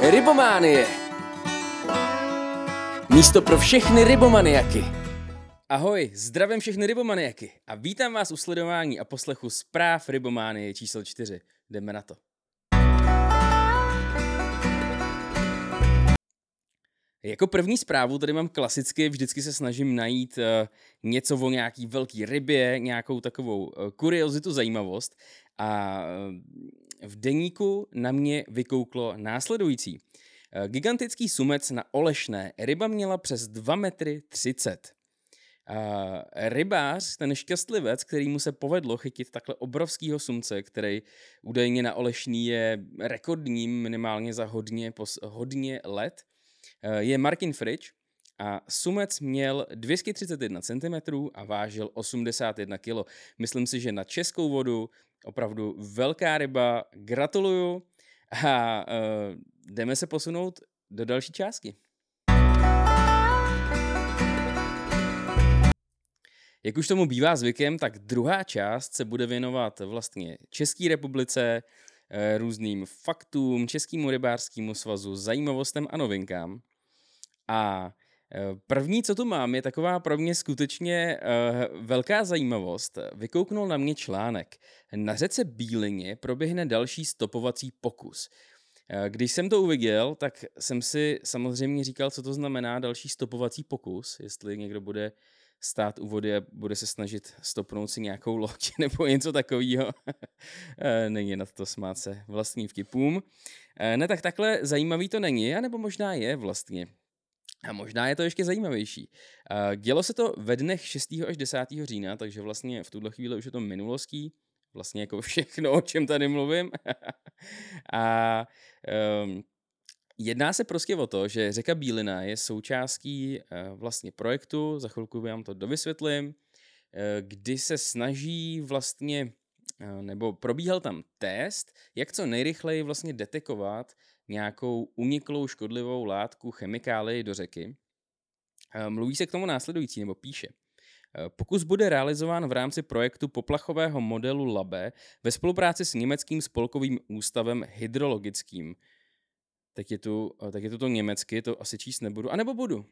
Rybománie. Místo pro všechny rybomaniaky. Ahoj, zdravím všechny rybomaniaky a vítám vás u sledování a poslechu zpráv Rybománie číslo 4. Jdeme na to. Jako první zprávu tady mám klasicky, vždycky se snažím najít uh, něco o nějaký velký rybě, nějakou takovou uh, kuriozitu, zajímavost a v deníku na mě vykouklo následující. Uh, gigantický sumec na Olešné. Ryba měla přes 2 metry 30. Uh, rybář, ten šťastlivec, který mu se povedlo chytit takhle obrovskýho sumce, který údajně na Olešný je rekordním minimálně za hodně, hodně let, Eh, je Martin Fridge a sumec měl 231 cm a vážil 81 kg. Myslím si, že na českou vodu opravdu velká ryba. Gratuluju a uh, jdeme se posunout do další částky. Jak už tomu bývá zvykem, tak druhá část se bude věnovat vlastně České republice, eh, různým faktům, Českému rybářskému svazu, zajímavostem a novinkám. A První, co tu mám, je taková pro mě skutečně uh, velká zajímavost. Vykouknul na mě článek. Na řece Bílině proběhne další stopovací pokus. Uh, když jsem to uviděl, tak jsem si samozřejmě říkal, co to znamená další stopovací pokus, jestli někdo bude stát u vody a bude se snažit stopnout si nějakou loď nebo něco takového. není na to smát se vlastním vtipům. Ne, tak takhle zajímavý to není, anebo možná je vlastně. A možná je to ještě zajímavější. Dělo se to ve dnech 6. až 10. října, takže vlastně v tuhle chvíli už je to minulostí, vlastně jako všechno, o čem tady mluvím. a um, jedná se prostě o to, že řeka Bílina je součástí uh, vlastně projektu, za chvilku vám to dovysvětlím, uh, kdy se snaží vlastně, uh, nebo probíhal tam test, jak co nejrychleji vlastně detekovat nějakou uniklou škodlivou látku chemikálii do řeky. Eh, mluví se k tomu následující, nebo píše. Eh, pokus bude realizován v rámci projektu poplachového modelu LABE ve spolupráci s německým spolkovým ústavem hydrologickým. Tak je tu, eh, tak je tu to německy, to asi číst nebudu, anebo budu.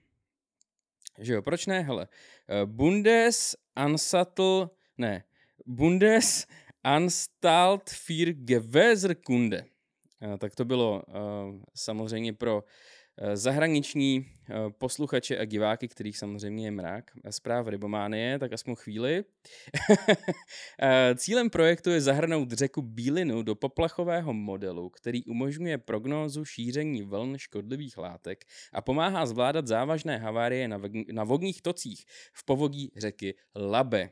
Že jo, proč ne? Hele, Bundes Ansattel, ne, Bundes Anstalt für Gewässerkunde. Eh, tak to bylo eh, samozřejmě pro eh, zahraniční posluchače a diváky, kterých samozřejmě je mrak, zpráv Rybománie, tak aspoň chvíli. Cílem projektu je zahrnout řeku Bílinu do poplachového modelu, který umožňuje prognózu šíření vln škodlivých látek a pomáhá zvládat závažné havárie na vodních tocích v povodí řeky Labe.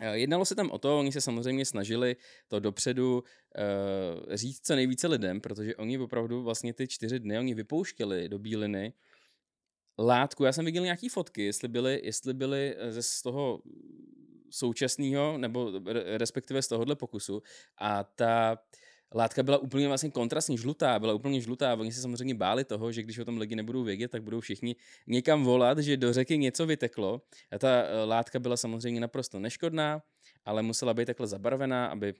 Eh, jednalo se tam o to, oni se samozřejmě snažili to dopředu uh, říct co nejvíce lidem, protože oni opravdu vlastně ty čtyři dny, oni vypouštěli do Bíliny látku. Já jsem viděl nějaký fotky, jestli byly, jestli byly eh, ze z toho současného, nebo respektive z tohohle pokusu. A ta uh, látka byla úplně vlastně kontrastní, žlutá, byla úplně žlutá. Oni se samozřejmě báli toho, že když o tom lidi nebudou vědět, tak budou všichni někam volat, že do řeky něco vyteklo. A ta eh, látka byla samozřejmě naprosto neškodná, ale musela být takhle zabarvená, aby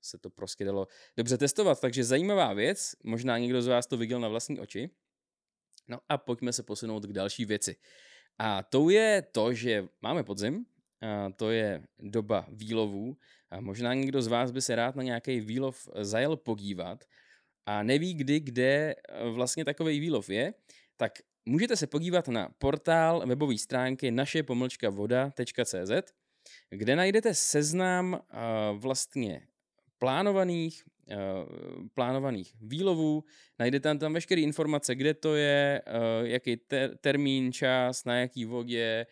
se to prostě dalo dobře testovat. Takže zajímavá věc, možná někdo z vás to viděl na vlastní oči. No a pojďme se posunout k další věci. A to je to, že máme podzim, a to je doba výlovů a možná někdo z vás by se rád na nějaký výlov zajel podívat a neví kdy, kde eh, vlastně takový výlov je, tak můžete se podívat na portál webové stránky naše pomlčka voda.cz, kde najdete seznam eh, vlastně plánovaných, eh, plánovaných výlovů, najdete tam veškeré informace, kde to je, jaký ter- termín, čas, na jaký vodě,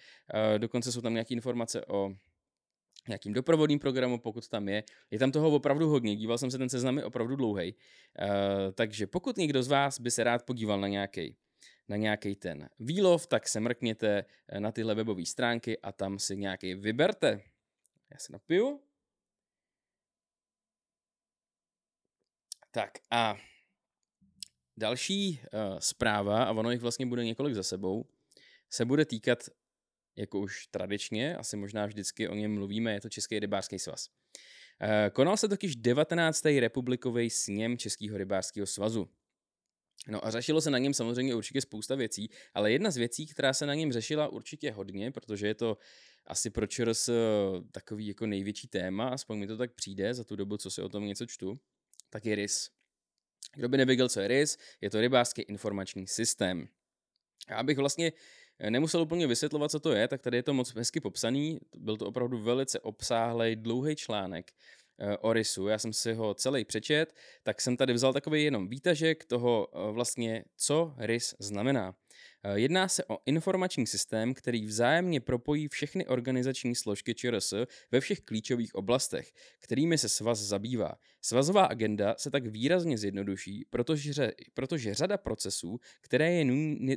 dokonce jsou tam nějaké informace o nějakým doprovodným programu, pokud tam je. Je tam toho opravdu hodně, díval jsem se, ten seznam je opravdu dlouhý. Uh, takže pokud někdo z vás by se rád podíval na nějaký na nějaký ten výlov, tak se mrkněte eh, na tyhle webové stránky a tam si nějaký vyberte. Já se napiju. Tak a další uh, zpráva, a ono jich vlastně bude několik za sebou, se bude týkat jako už tradičně, asi možná vždycky o něm mluvíme, je to Český rybářský svaz. Eh, konal se totiž 19. republikový sněm Českého rybářského svazu. No a řešilo se na něm samozřejmě určitě spousta věcí, ale jedna z věcí, která se na něm řešila určitě hodně, protože je to asi pro ČRS takový jako největší téma, aspoň mi to tak přijde za tu dobu, co si o tom něco čtu, tak je RIS. Kdo by nevěděl, co je RIS, je to rybářský informační systém. Já bych vlastně nemusel úplně vysvětlovat, co to je, tak tady je to moc hezky popsaný. Byl to opravdu velice obsáhlý, dlouhý článek eh, o RISu. Já jsem si ho celý přečet, tak jsem tady vzal takový jenom výtažek toho eh, vlastně, co RIS znamená. Eh, jedná se o informační systém, který vzájemně propojí všechny organizační složky ČRS ve všech klíčových oblastech, kterými se svaz zabývá. Svazová agenda se tak výrazně zjednoduší, protože, protože řada procesů, které je nutné...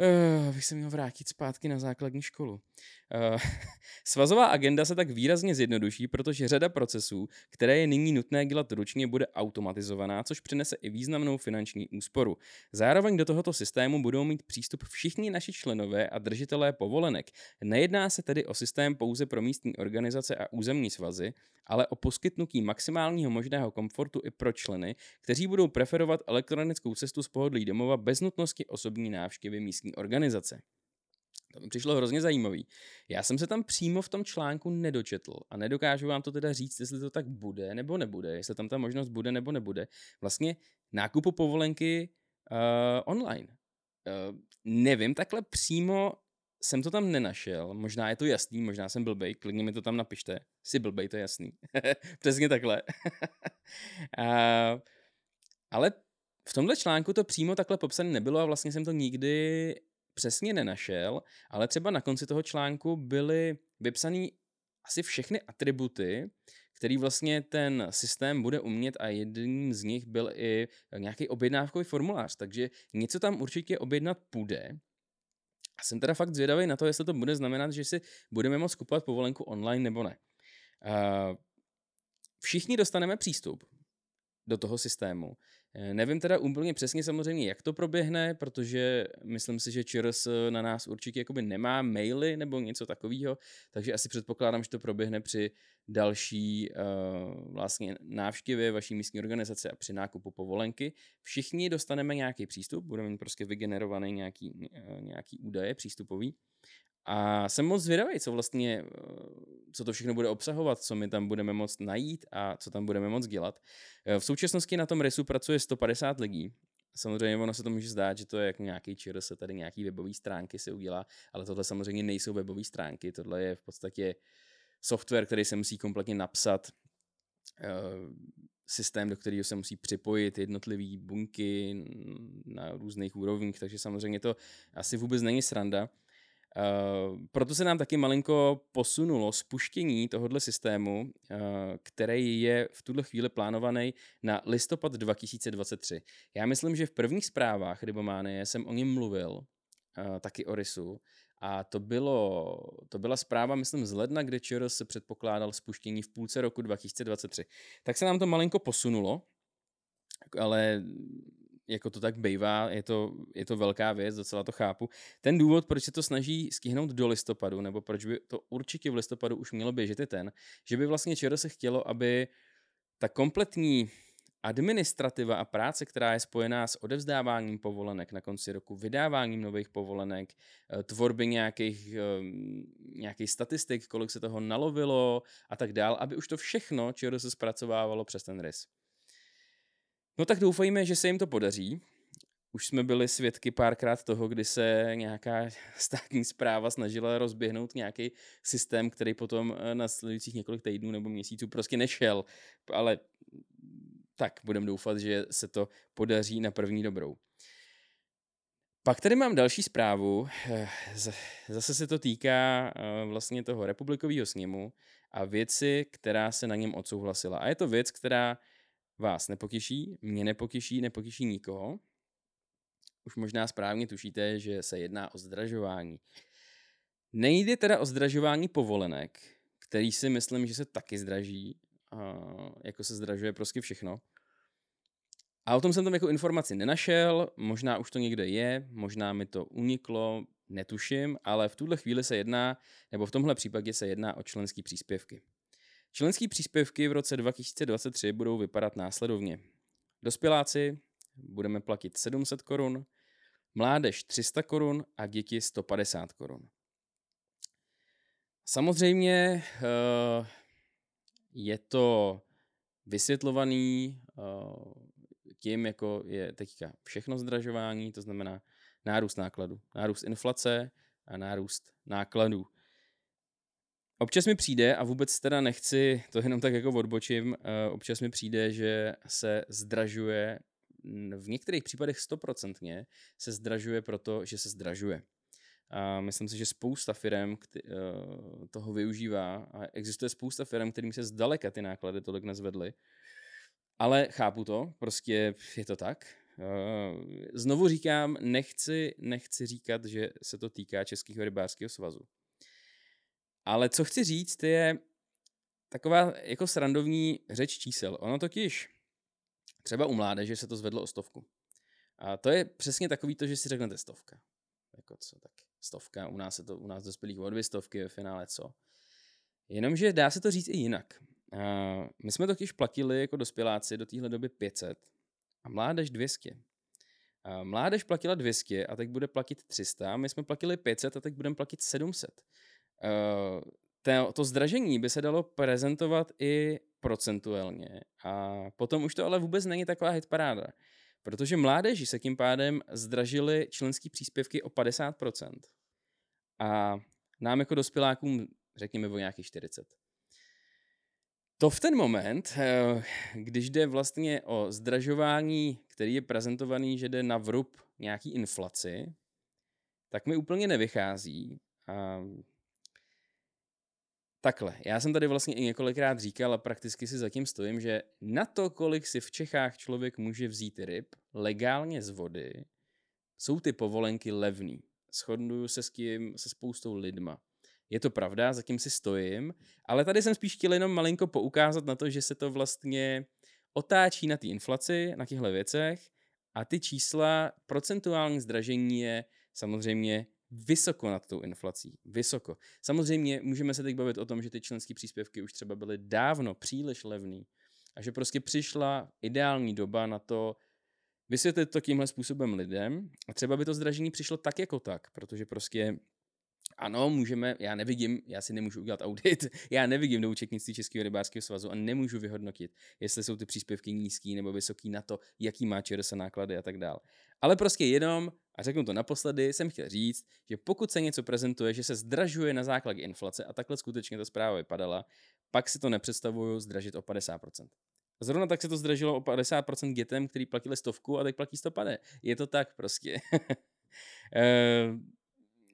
Uh, bych se měl vrátit zpátky na základní školu. Uh, svazová agenda se tak výrazně zjednoduší, protože řada procesů, které je nyní nutné dělat ručně, bude automatizovaná, což přinese i významnou finanční úsporu. Zároveň do tohoto systému budou mít přístup všichni naši členové a držitelé povolenek. Nejedná se tedy o systém pouze pro místní organizace a územní svazy, ale o poskytnutí maximálního možného komfortu i pro členy, kteří budou preferovat elektronickou cestu z pohodlí domova bez nutnosti osobní návštěvy místní organizace. To mi přišlo hrozně zajímavý. Já jsem se tam přímo v tom článku nedočetl a nedokážu vám to teda říct, jestli to tak bude nebo nebude, jestli tam ta možnost bude nebo nebude. Vlastně nákupu povolenky uh, online. Uh, nevím, takhle přímo jsem to tam nenašel, možná je to jasný, možná jsem blbej, klidně mi to tam napište. Jsi blbej, to je jasný. Přesně takhle. uh, ale v tomhle článku to přímo takhle popsané nebylo a vlastně jsem to nikdy přesně nenašel, ale třeba na konci toho článku byly vypsané asi všechny atributy, který vlastně ten systém bude umět a jedním z nich byl i nějaký objednávkový formulář, takže něco tam určitě objednat půjde. A jsem teda fakt zvědavý na to, jestli to bude znamenat, že si budeme moct kupovat povolenku online nebo ne. Všichni dostaneme přístup do toho systému. Eh, nevím teda úplně přesně samozřejmě, jak to proběhne, protože myslím si, že ČRS na nás určitě jakoby nemá maily nebo něco takového, takže asi předpokládám, že to proběhne při další uh, vlastně návštěvě vaší místní organizace a při nákupu povolenky. Všichni dostaneme nějaký přístup, budeme mít prostě vygenerovaný nějaký, uh, nějaký údaje přístupový a jsem moc zvědavý, co vlastně, co to všechno bude obsahovat, co my tam budeme moct najít a co tam budeme moct dělat. V současnosti na tom RISu pracuje 150 lidí. Samozřejmě ono se to může zdát, že to je jako nějaký čir, se tady nějaký webové stránky se udělá, ale tohle samozřejmě nejsou webové stránky, tohle je v podstatě software, který se musí kompletně napsat, systém, do kterého se musí připojit jednotlivé bunky na různých úrovních, takže samozřejmě to asi vůbec není sranda. Uh, proto se nám taky malinko posunulo spuštění tohohle systému, uh, který je v tuhle chvíli plánovaný na listopad 2023. Já myslím, že v prvních zprávách Rybománie jsem o něm mluvil, uh, taky o RISu, a to, bylo, to byla zpráva, myslím, z ledna, kde ČR se předpokládal spuštění v půlce roku 2023. Tak se nám to malinko posunulo, ale jako to tak bývá, je to, je to velká věc, docela to chápu. Ten důvod, proč se to snaží stihnout do listopadu, nebo proč by to určitě v listopadu už mělo běžet, je ten, že by vlastně ČR se chtělo, aby ta kompletní administrativa a práce, která je spojená s odevzdáváním povolenek na konci roku, vydáváním nových povolenek, eh, tvorby nějakých, ehm, nějakých statistik, kolik se toho nalovilo a tak dál, aby už to všechno ČR se zpracovávalo přes ten RIS. No tak doufejme, že se jim to podaří. Už jsme byli svědky párkrát toho, kdy se nějaká státní zpráva snažila rozběhnout nějaký systém, který potom eh, na sledujících několik týdnů nebo měsíců prostě nešel. Ale tak budeme doufat, že se to podaří na první dobrou. Pak tady mám další zprávu. Eh, zase se to týká eh, vlastně toho republikového sněmu a věci, která se na něm odsouhlasila. A je to věc, která vás nepotěší, mě nepotěší, nepotěší nikoho. Už možná správně tušíte, že se jedná o zdražování. Nejde teda o zdražování povolenek, který si myslím, že se taky zdraží, jako se zdražuje prostě všechno. A o tom jsem tam jako informaci nenašel, možná už to někde je, možná mi to uniklo, netuším, ale v tuhle chvíli se jedná, nebo v tomhle případě se jedná o členské příspěvky. Členské příspěvky v roce 2023 budou vypadat následovně. Dospěláci budeme platit 700 korun, mládež 300 korun a děti 150 korun. Samozřejmě uh, je to vysvětlovaný uh, tím, jako je teďka všechno zdražování, to znamená nárůst nákladu, nárůst inflace a nárůst nákladů. Občas mi přijde, a vůbec teda nechci to jenom tak jako odbočím, uh, občas mi přijde, že se zdražuje, v některých případech stoprocentně se zdražuje proto, že se zdražuje. A myslím si, že spousta firm eh, toho využívá a existuje spousta firm, kterým se zdaleka ty náklady tolik nezvedly. Ale chápu to, prostě je to tak. Eh, znovu říkám, nechci, nechci říkat, že se to týká Českého rybářského svazu. Ale co chci říct, je taková jako srandovní řeč čísel. Ono totiž třeba u mládeže se to zvedlo o stovku. A to je přesně takový to, že si řeknete stovka. Jako co, tak stovka, u nás je to, u nás dospělých o dvě stovky ve finále co. Jenomže dá se to říct i jinak. Uh, my jsme totiž platili jako dospěláci do téhle doby 500 a mládež 200. Uh, mládež platila 200 a teď bude platit 300, my jsme platili 500 a teď budeme platit 700. Uh, to, to zdražení by se dalo prezentovat i procentuálně a potom už to ale vůbec není taková hitparáda. Protože mládeži se tím pádem zdražily členské příspěvky o 50%. A nám jako dospělákům řekněme o nějakých 40. To v ten moment, eh, když jde vlastně o zdražování, který je prezentovaný, že jde na vrub nějaký inflaci, tak mi úplně nevychází. A Takhle, já jsem tady vlastně i několikrát říkal a prakticky si zatím stojím, že na to, kolik si v Čechách člověk může vzít ryb legálně z vody, jsou ty povolenky levný. Shodnuju se s tím, se spoustou lidma. Je to pravda, zatím si stojím, ale tady jsem spíš chtěl jenom malinko poukázat na to, že se to vlastně otáčí na té inflaci, na těchto věcech a ty čísla, procentuální zdražení je samozřejmě vysoko nad tou inflací. Vysoko. Samozřejmě můžeme se teď bavit o tom, že ty členské příspěvky už třeba byly dávno příliš levný a že prostě přišla ideální doba na to vysvětlit to tímhle způsobem lidem a třeba by to zdražení přišlo tak jako tak, protože prostě ano, můžeme, já nevidím, já si nemůžu udělat audit, já nevidím do účetnictví Českého rybářského svazu a nemůžu vyhodnotit, jestli jsou ty příspěvky nízký nebo vysoký na to, jaký má ČRS náklady a tak dále. Ale prostě jenom, a řeknu to naposledy, jsem chtěl říct, že pokud se něco prezentuje, že se zdražuje na základě inflace, a takhle skutečně ta zpráva vypadala, pak si to nepředstavuju zdražit o 50%. Zrovna tak se to zdražilo o 50% dětem, který platili stovku a teď platí 150. Je to tak prostě. Eh,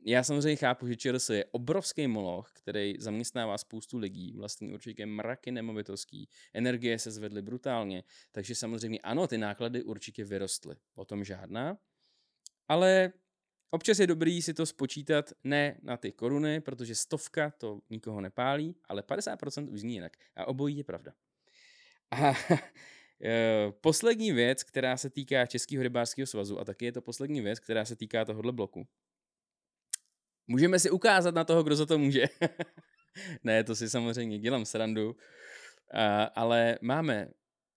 já samozřejmě chápu, že ČRS je obrovský moloch, který zaměstnává spoustu lidí, vlastně určitě mraky nemovitostí, energie se zvedly brutálně, takže samozřejmě ano, ty náklady určitě vyrostly, o tom žádná, ale občas je dobrý si to spočítat ne na ty koruny, protože stovka to nikoho nepálí, ale 50% už zní jinak a obojí je pravda. A eh, poslední věc, která se týká Českého rybářského svazu, a taky je to poslední věc, která se týká tohohle bloku, Můžeme si ukázat na toho, kdo za to může. ne, to si samozřejmě dělám srandu. Uh, ale máme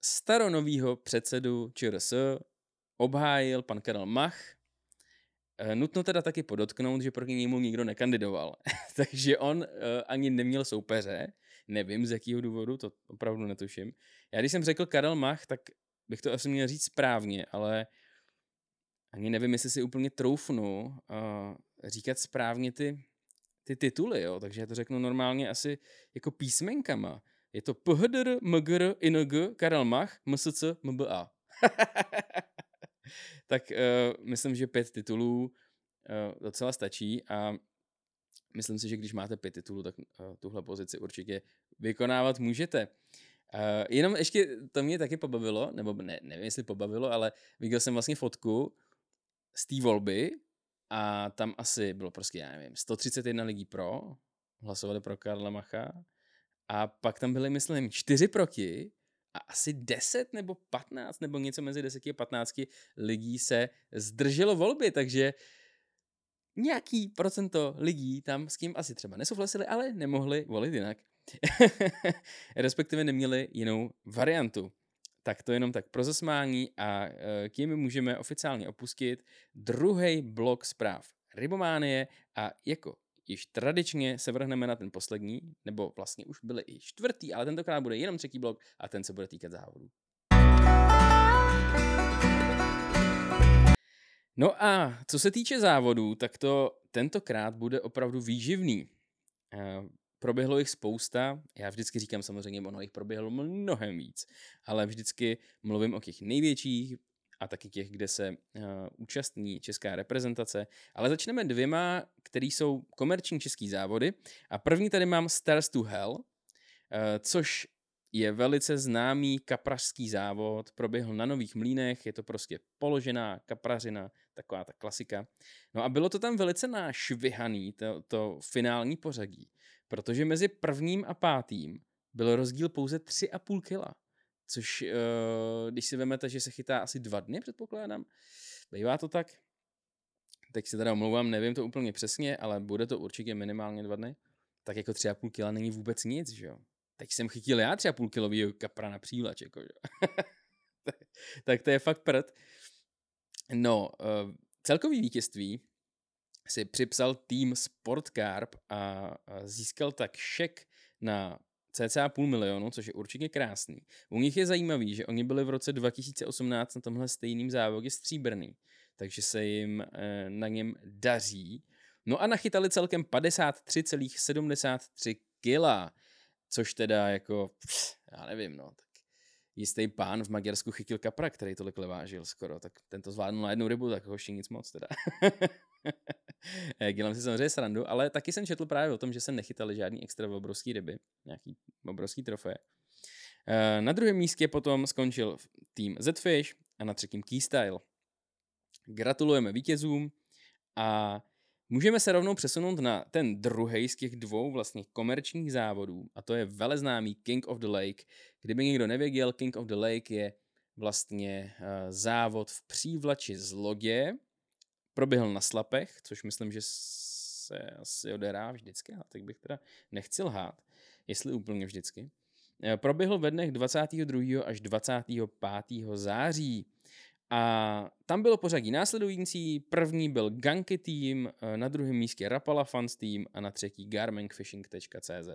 staronovýho předsedu ČRS, obhájil pan Karel Mach. Uh, nutno teda taky podotknout, že proti němu nikdo nekandidoval. Takže on uh, ani neměl soupeře. Nevím z jakého důvodu, to opravdu netuším. Já když jsem řekl Karel Mach, tak bych to asi měl říct správně, ale ani nevím, jestli si úplně troufnu uh, říkat správně ty, ty tituly, jo? takže já to řeknu normálně asi jako písmenkama. Je to PHDR, MGR, ING, Karel Mach, MSC, MBA. tak uh, myslím, že pět titulů uh, docela stačí a myslím si, že když máte pět titulů, tak uh, tuhle pozici určitě vykonávat můžete. Uh, jenom ještě to mě taky pobavilo, nebo ne, nevím, jestli pobavilo, ale viděl jsem vlastně fotku z té volby a tam asi bylo prostě, já nevím, 131 lidí pro, hlasovali pro Karla Macha a pak tam byly, myslím, 4 proti a asi 10 nebo 15 nebo něco mezi 10 a 15 lidí se zdrželo volby, takže nějaký procento lidí tam s tím asi třeba nesouhlasili, ale nemohli volit jinak. Respektive neměli jinou variantu. Tak to jenom tak pro zasmání a eh, tím můžeme oficiálně opustit druhý blok zpráv Rybománie a jako již tradičně se vrhneme na ten poslední, nebo vlastně už byly i čtvrtý, ale tentokrát bude jenom třetí blok a ten se bude týkat závodů. No a co se týče závodů, tak to tentokrát bude opravdu výživný. Proběhlo jich spousta, já vždycky říkám samozřejmě, ono jich proběhlo mnohem víc, ale vždycky mluvím o těch největších a taky těch, kde se uh, účastní česká reprezentace. Ale začneme dvěma, které jsou komerční český závody. A první tady mám Stars to Hell, uh, což je velice známý kaprařský závod, proběhl na Nových mlínech, je to prostě položená kaprařina, taková ta klasika. No a bylo to tam velice nášvihaný, to, to finální pořadí, protože mezi prvním a pátým byl rozdíl pouze 3,5 kila. Což, uh, když si vezmete, že se chytá asi dva dny, předpokládám, bývá to tak, teď se teda omlouvám, nevím to úplně přesně, ale bude to určitě minimálně dva dny, tak jako 3,5 kila není vůbec nic, že jo. Teď jsem chytil já 3,5 kilový kapra na přívlač, jako, že? tak to je fakt prd. No, uh, celkový vítězství si připsal tým Sportcarp a získal tak šek na cca půl milionu, což je určitě krásný. U nich je zajímavý, že oni byli v roce 2018 na tomhle stejným závodě stříbrný, takže se jim e, na něm daří. No a nachytali celkem 53,73 kg, což teda jako, pff, já nevím, no, tak jistý pán v Maďarsku chytil kapra, který tolik vážil skoro, tak tento zvládnul na jednu rybu, tak hoši nic moc teda. Eh, dělám si samozřejmě srandu, ale taky jsem četl právě o tom, že se nechytali žádný extra obrovský ryby, nějaký obrovský trofé. Eh, na druhém místě potom skončil tým Zfish a na třetím Keystyle. Gratulujeme vítězům a můžeme se rovnou přesunout na ten druhý z těch dvou vlastně komerčních závodů a to je veleznámý King of the Lake. Kdyby někdo nevěděl, King of the Lake je vlastně uh, závod v přívlači z lodě, proběhl na slapech, což myslím, že se asi odehrá vždycky, a tak bych teda nechci lhát, jestli úplně vždycky. Eh, proběhl ve dnech 22. až 25. září. A tam bylo pořadí následující. První byl Ganky Team, eh, na druhém místě Rapala Fans Team a na třetí garmenkfishing.cz.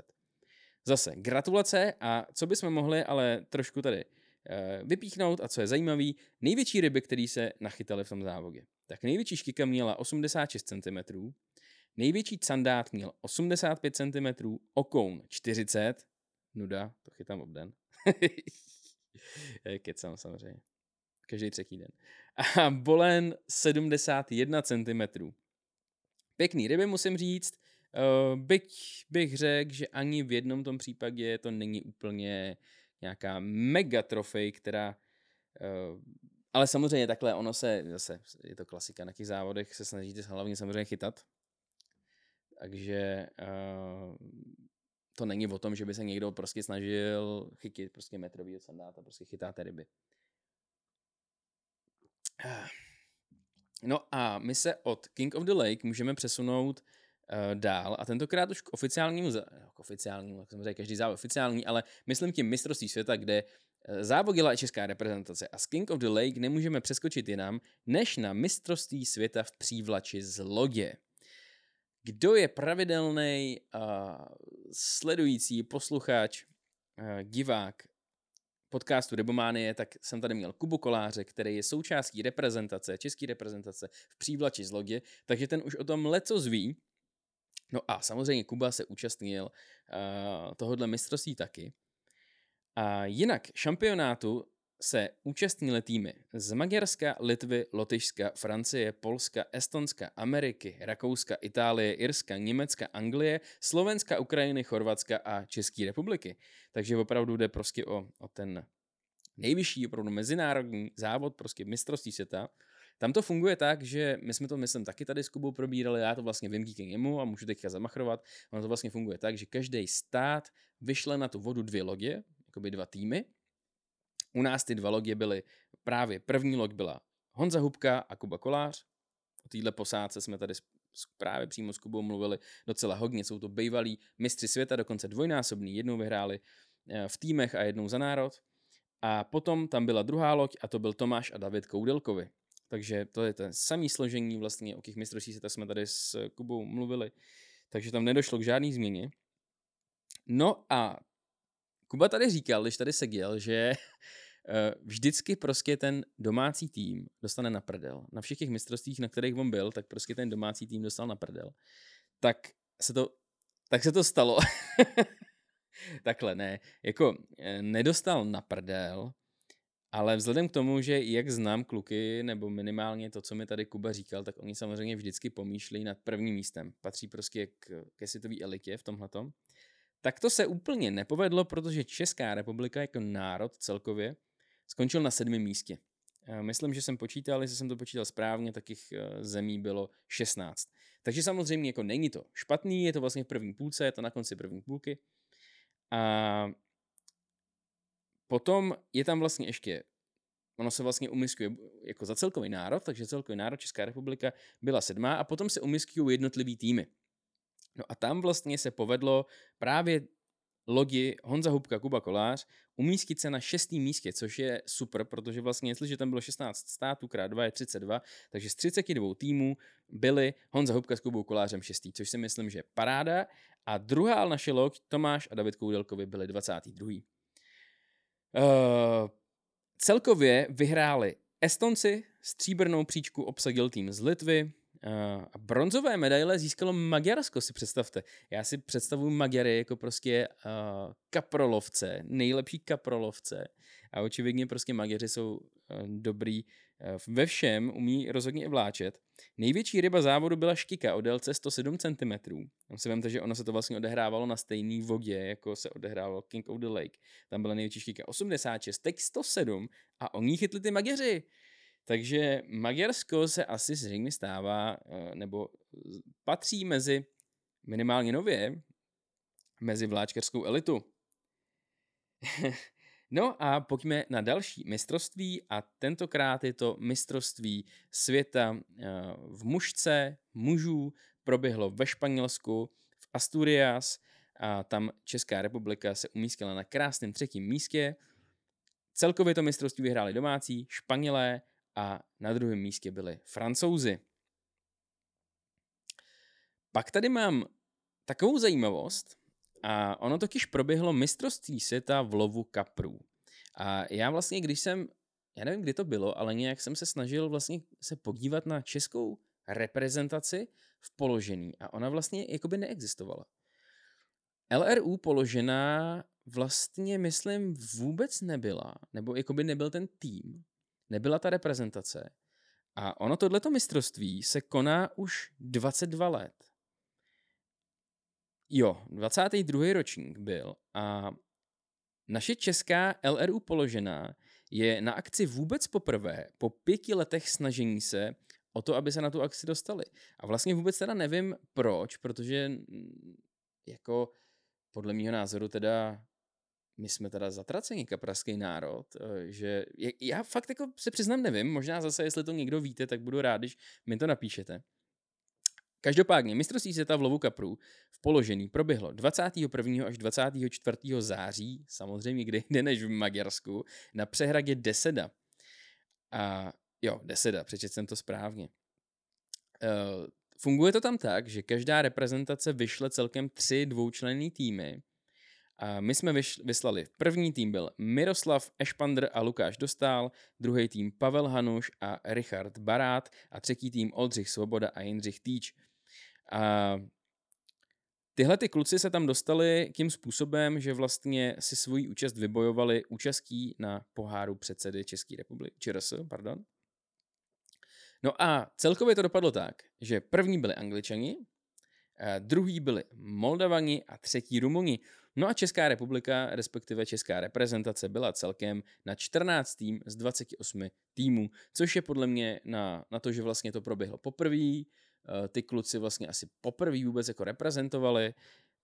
Zase gratulace a co bychom mohli ale trošku tady eh, vypíchnout a co je zajímavé, největší ryby, které se nachytaly v tom závodě tak největší škika měla 86 cm, největší candát měl 85 cm, okoun 40, nuda, to chytám obden. Kecám samozřejmě. Každý třetí den. A bolen 71 cm. Pěkný ryby, musím říct. Uh, byť bych řekl, že ani v jednom tom případě to není úplně nějaká mega trofej, která uh, ale samozřejmě takhle, ono se, zase je to klasika na těch závodech, se snažíte hlavně samozřejmě chytat. Takže uh, to není o tom, že by se někdo prostě snažil chytit prostě metrový sandáta, prostě chytáte ryby. No a my se od King of the Lake můžeme přesunout uh, dál a tentokrát už k oficiálnímu, k oficiálnímu, jak jsem řekl, každý závod oficiální, ale myslím tím mistrovství světa, kde závodila i česká reprezentace a z King of the Lake nemůžeme přeskočit jinam, než na mistrovství světa v přívlači z lodě. Kdo je pravidelný uh, sledující posluchač, uh, divák podcastu Rebománie, tak jsem tady měl Kubu Koláře, který je součástí reprezentace, české reprezentace v přívlači z lodě, takže ten už o tom leco zví. No a samozřejmě Kuba se účastnil uh, tohohle mistrovství taky. A jinak šampionátu se účastnili týmy z Maďarska, Litvy, Lotyšska, Francie, Polska, Estonska, Ameriky, Rakouska, Itálie, Irska, Německa, Anglie, Slovenska, Ukrajiny, Chorvatska a České republiky. Takže opravdu jde prostě o, o ten nejvyšší, opravdu mezinárodní závod, prostě mistrovství světa. Tam to funguje tak, že my jsme to, myslím, taky tady s Kubou probírali, já to vlastně vím díky němu a můžu teďka zamachrovat. Ono to vlastně funguje tak, že každý stát vyšle na tu vodu dvě lodě, jakoby dva týmy. U nás ty dva logie byly, právě první log byla Honza Hubka a Kuba Kolář. O téhle posádce jsme tady právě přímo s Kubou mluvili docela hodně. Jsou to bývalí mistři světa, dokonce dvojnásobný. Jednou vyhráli eh, v týmech a jednou za národ. A potom tam byla druhá loď a to byl Tomáš a David Koudelkovi. Takže to je ten samý složení vlastně, o těch mistrovství světa jsme tady s Kubou mluvili. Takže tam nedošlo k žádný změně. No a Kuba tady říkal, když tady seděl, že eh, vždycky prostě ten domácí tým dostane na prdel. Na všech těch mistrovstvích, na kterých on byl, tak prostě ten domácí tým dostal na prdel. Tak se to, tak se to stalo. Takhle, ne. Jako eh, nedostal na prdel, ale vzhledem k tomu, že jak znám kluky, nebo minimálně to, co mi tady Kuba říkal, tak oni samozřejmě vždycky pomýšlí nad prvním místem. Patří prostě k, ke světové elitě v tomhletom. Tak to se úplně nepovedlo, protože Česká republika jako národ celkově skončil na sedmém místě. Eh, myslím, že jsem počítal, jestli jsem to počítal správně, tak jich eh, zemí bylo 16. Takže samozřejmě jako není to špatný, je to vlastně v první půlce, je to na konci první půlky. A potom je tam vlastně ještě, ono se vlastně umiskuje jako za celkový národ, takže celkový národ Česká republika byla sedmá a potom se umiskují jednotlivý týmy. No a tam vlastně se povedlo právě lodi Honza Hubka, Kuba Kolář umístit se na šestém místě, což je super, protože vlastně, jestliže tam bylo 16 států krát 2 je 32, takže z 32 týmů byli Honza Hubka s Kubou Kolářem šestý, což si myslím, že je paráda. A druhá naše loď, Tomáš a David Koudelkovi byli 22. Uh, eh, celkově vyhráli Estonci, stříbrnou příčku obsadil tým z Litvy, a bronzové medaile získalo Maďarsko, si představte. Já si představuji Maďary jako prostě uh, kaprolovce, nejlepší kaprolovce. A očividně prostě Maďaři jsou uh, dobrý uh, ve všem, umí rozhodně i vláčet. Největší ryba závodu byla štika o délce 107 cm. Tam si vemte, že ono se to vlastně odehrávalo na stejné vodě, jako se odehrávalo King of the Lake. Tam byla největší štika 86, teď 107 a oni chytli ty Maďaři. Takže Maďarsko se asi zřejmě stává, eh, nebo patří mezi, minimálně nově, mezi vláčkarskou elitu. no a pojďme na další mistrovství a tentokrát je to mistrovství světa eh, v mužce mužů, proběhlo ve Španělsku, v Asturias a tam Česká republika se umístila na krásném třetím místě. Celkově to mistrovství vyhráli domácí, Španělé a na druhém místě byli Francouzi. Pak tady mám takovou zajímavost, a ono totiž proběhlo mistrovství světa v lovu kaprů. A já vlastně, když jsem, já nevím, kdy to bylo, ale nějak jsem se snažil vlastně se podívat na českou reprezentaci v položení a ona vlastně jakoby neexistovala. LRU položená vlastně, myslím, vůbec nebyla, nebo jakoby nebyl ten tým nebyla ta reprezentace. A ono tohleto mistrovství se koná už 22 let. Jo, 22. ročník byl a naše česká LRU položená je na akci vůbec poprvé po pěti letech snažení se o to, aby se na tu akci dostali. A vlastně vůbec teda nevím proč, protože mm, jako podle mého názoru teda my jsme teda zatraceni kapraský národ, eh, že já fakt jako se přiznám nevím, možná zase, jestli to někdo víte, tak budu rád, když mi to napíšete. Každopádně mistrovství světa v lovu kaprů v položení proběhlo 21. až 24. září, samozřejmě kde jde než v Maďarsku, na přehradě Deseda. A jo, Deseda, přečet jsem to správně. Uh, funguje to tam tak, že každá reprezentace vyšle celkem tři dvoučlenný týmy, a my jsme vyslali, první tým byl Miroslav Ešpandr a Lukáš Dostál, druhý tým Pavel Hanuš a Richard Barát a třetí tým Oldřich Svoboda a Jindřich Týč. A tyhle ty kluci se tam dostali tím způsobem, že vlastně si svoji účast vybojovali účastí na poháru předsedy České republiky, ČRS, pardon. No a celkově to dopadlo tak, že první byli Angličani, druhý byli Moldavani a třetí Rumuni. No a Česká republika, respektive Česká reprezentace, byla celkem na 14 tým z 28 týmů, což je podle mě na, na to, že vlastně to proběhlo poprvé, eh, ty kluci vlastně asi poprvé vůbec jako reprezentovali,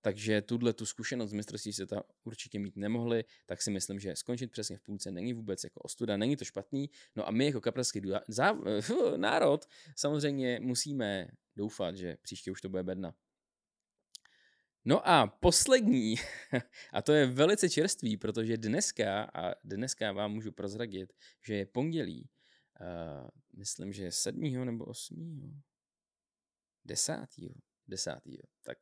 takže tuhle tu zkušenost z mistrovství světa určitě mít nemohli, tak si myslím, že skončit přesně v půlce není vůbec jako ostuda, není to špatný. No a my jako kaprský národ samozřejmě musíme doufat, že příště už to bude bedna. No a poslední, a to je velice čerstvý, protože dneska, a dneska vám můžu prozradit, že je pondělí, uh, myslím, že je sedmýho nebo osmýho, desátýho, desátýho, tak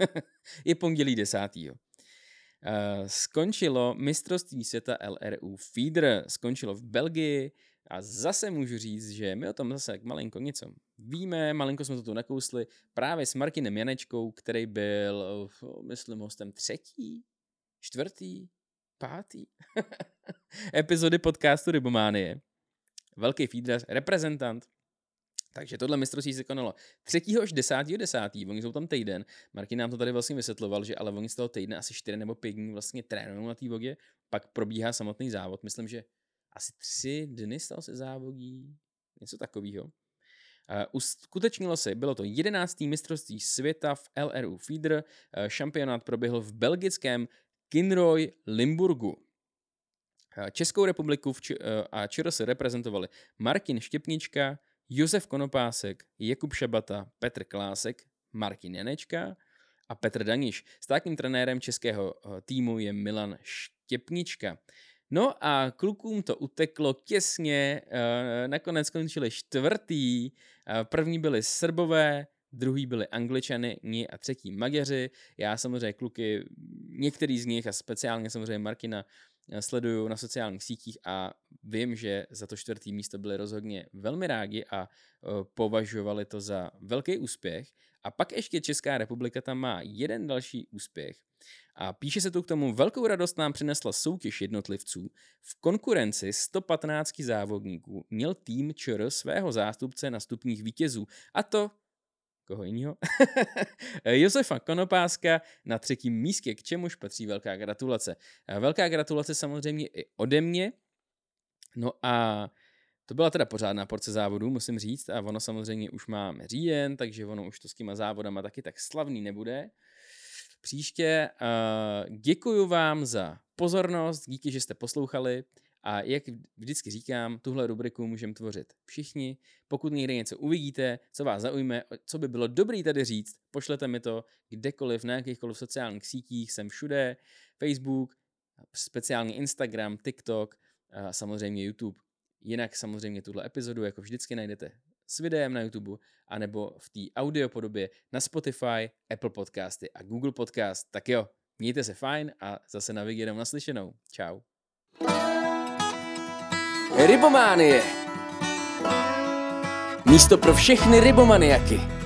je pondělí desátýho. Uh, skončilo mistrovství světa LRU Feeder, skončilo v Belgii a zase můžu říct, že my o tom zase malinko něco víme, malinko jsme to tu nakousli právě s Martinem Janečkou, který byl, myslím, hostem třetí, čtvrtý, pátý epizody podcastu Rybománie. Velký feeder, reprezentant. Takže tohle mistrovství se konalo 3. až 10. 10. Oni jsou tam týden. Martin nám to tady vlastně vysvětloval, že ale oni z toho týdne asi 4 nebo 5 dní vlastně trénují na té vodě, pak probíhá samotný závod. Myslím, že asi tři dny stal se závodí, něco takového. Uh, uskutečnilo se, bylo to 11. mistrovství světa v LRU Feeder, uh, šampionát proběhl v belgickém Kinroy Limburgu. Uh, Českou republiku Č- a se reprezentovali Martin Štěpnička, Josef Konopásek, Jakub Šabata, Petr Klásek, Martin Janečka a Petr Daniš. Státním trenérem českého týmu je Milan Štěpnička. No a klukům to uteklo těsně, eh, nakonec skončili čtvrtý, eh, první byli Srbové, druhý byli Angličany a třetí Maďaři. Já samozřejmě kluky, některý z nich a speciálně samozřejmě Markina eh, sleduju na sociálních sítích a vím, že za to čtvrtý místo byli rozhodně velmi rádi a považovali to za velký úspěch. A pak ještě Česká republika tam má jeden další úspěch a píše se tu k tomu, velkou radost nám přinesla soutěž jednotlivců. V konkurenci 115 závodníků měl tým ČR svého zástupce na stupních vítězů. A to koho jiného? Josefa Konopáska na třetím místě, k čemuž patří velká gratulace. Velká gratulace samozřejmě i ode mě. No a to byla teda pořádná porce závodů, musím říct, a ono samozřejmě už máme říjen, takže ono už to s těma závodama taky tak slavný nebude příště. Uh, děkuju vám za pozornost, díky, že jste poslouchali a jak vždycky říkám, tuhle rubriku můžeme tvořit všichni. Pokud někde něco uvidíte, co vás zaujme, co by bylo dobrý tady říct, pošlete mi to kdekoliv, na jakýchkoliv sociálních sítích, jsem všude, Facebook, speciálně Instagram, TikTok, a samozřejmě YouTube. Jinak samozřejmě tuhle epizodu, jako vždycky najdete s videem na YouTube, anebo v té audio podobě na Spotify, Apple Podcasty a Google Podcast. Tak jo, mějte se fajn a zase na jenom naslyšenou. Čau. Rybománie. Místo pro všechny rybomaniaky.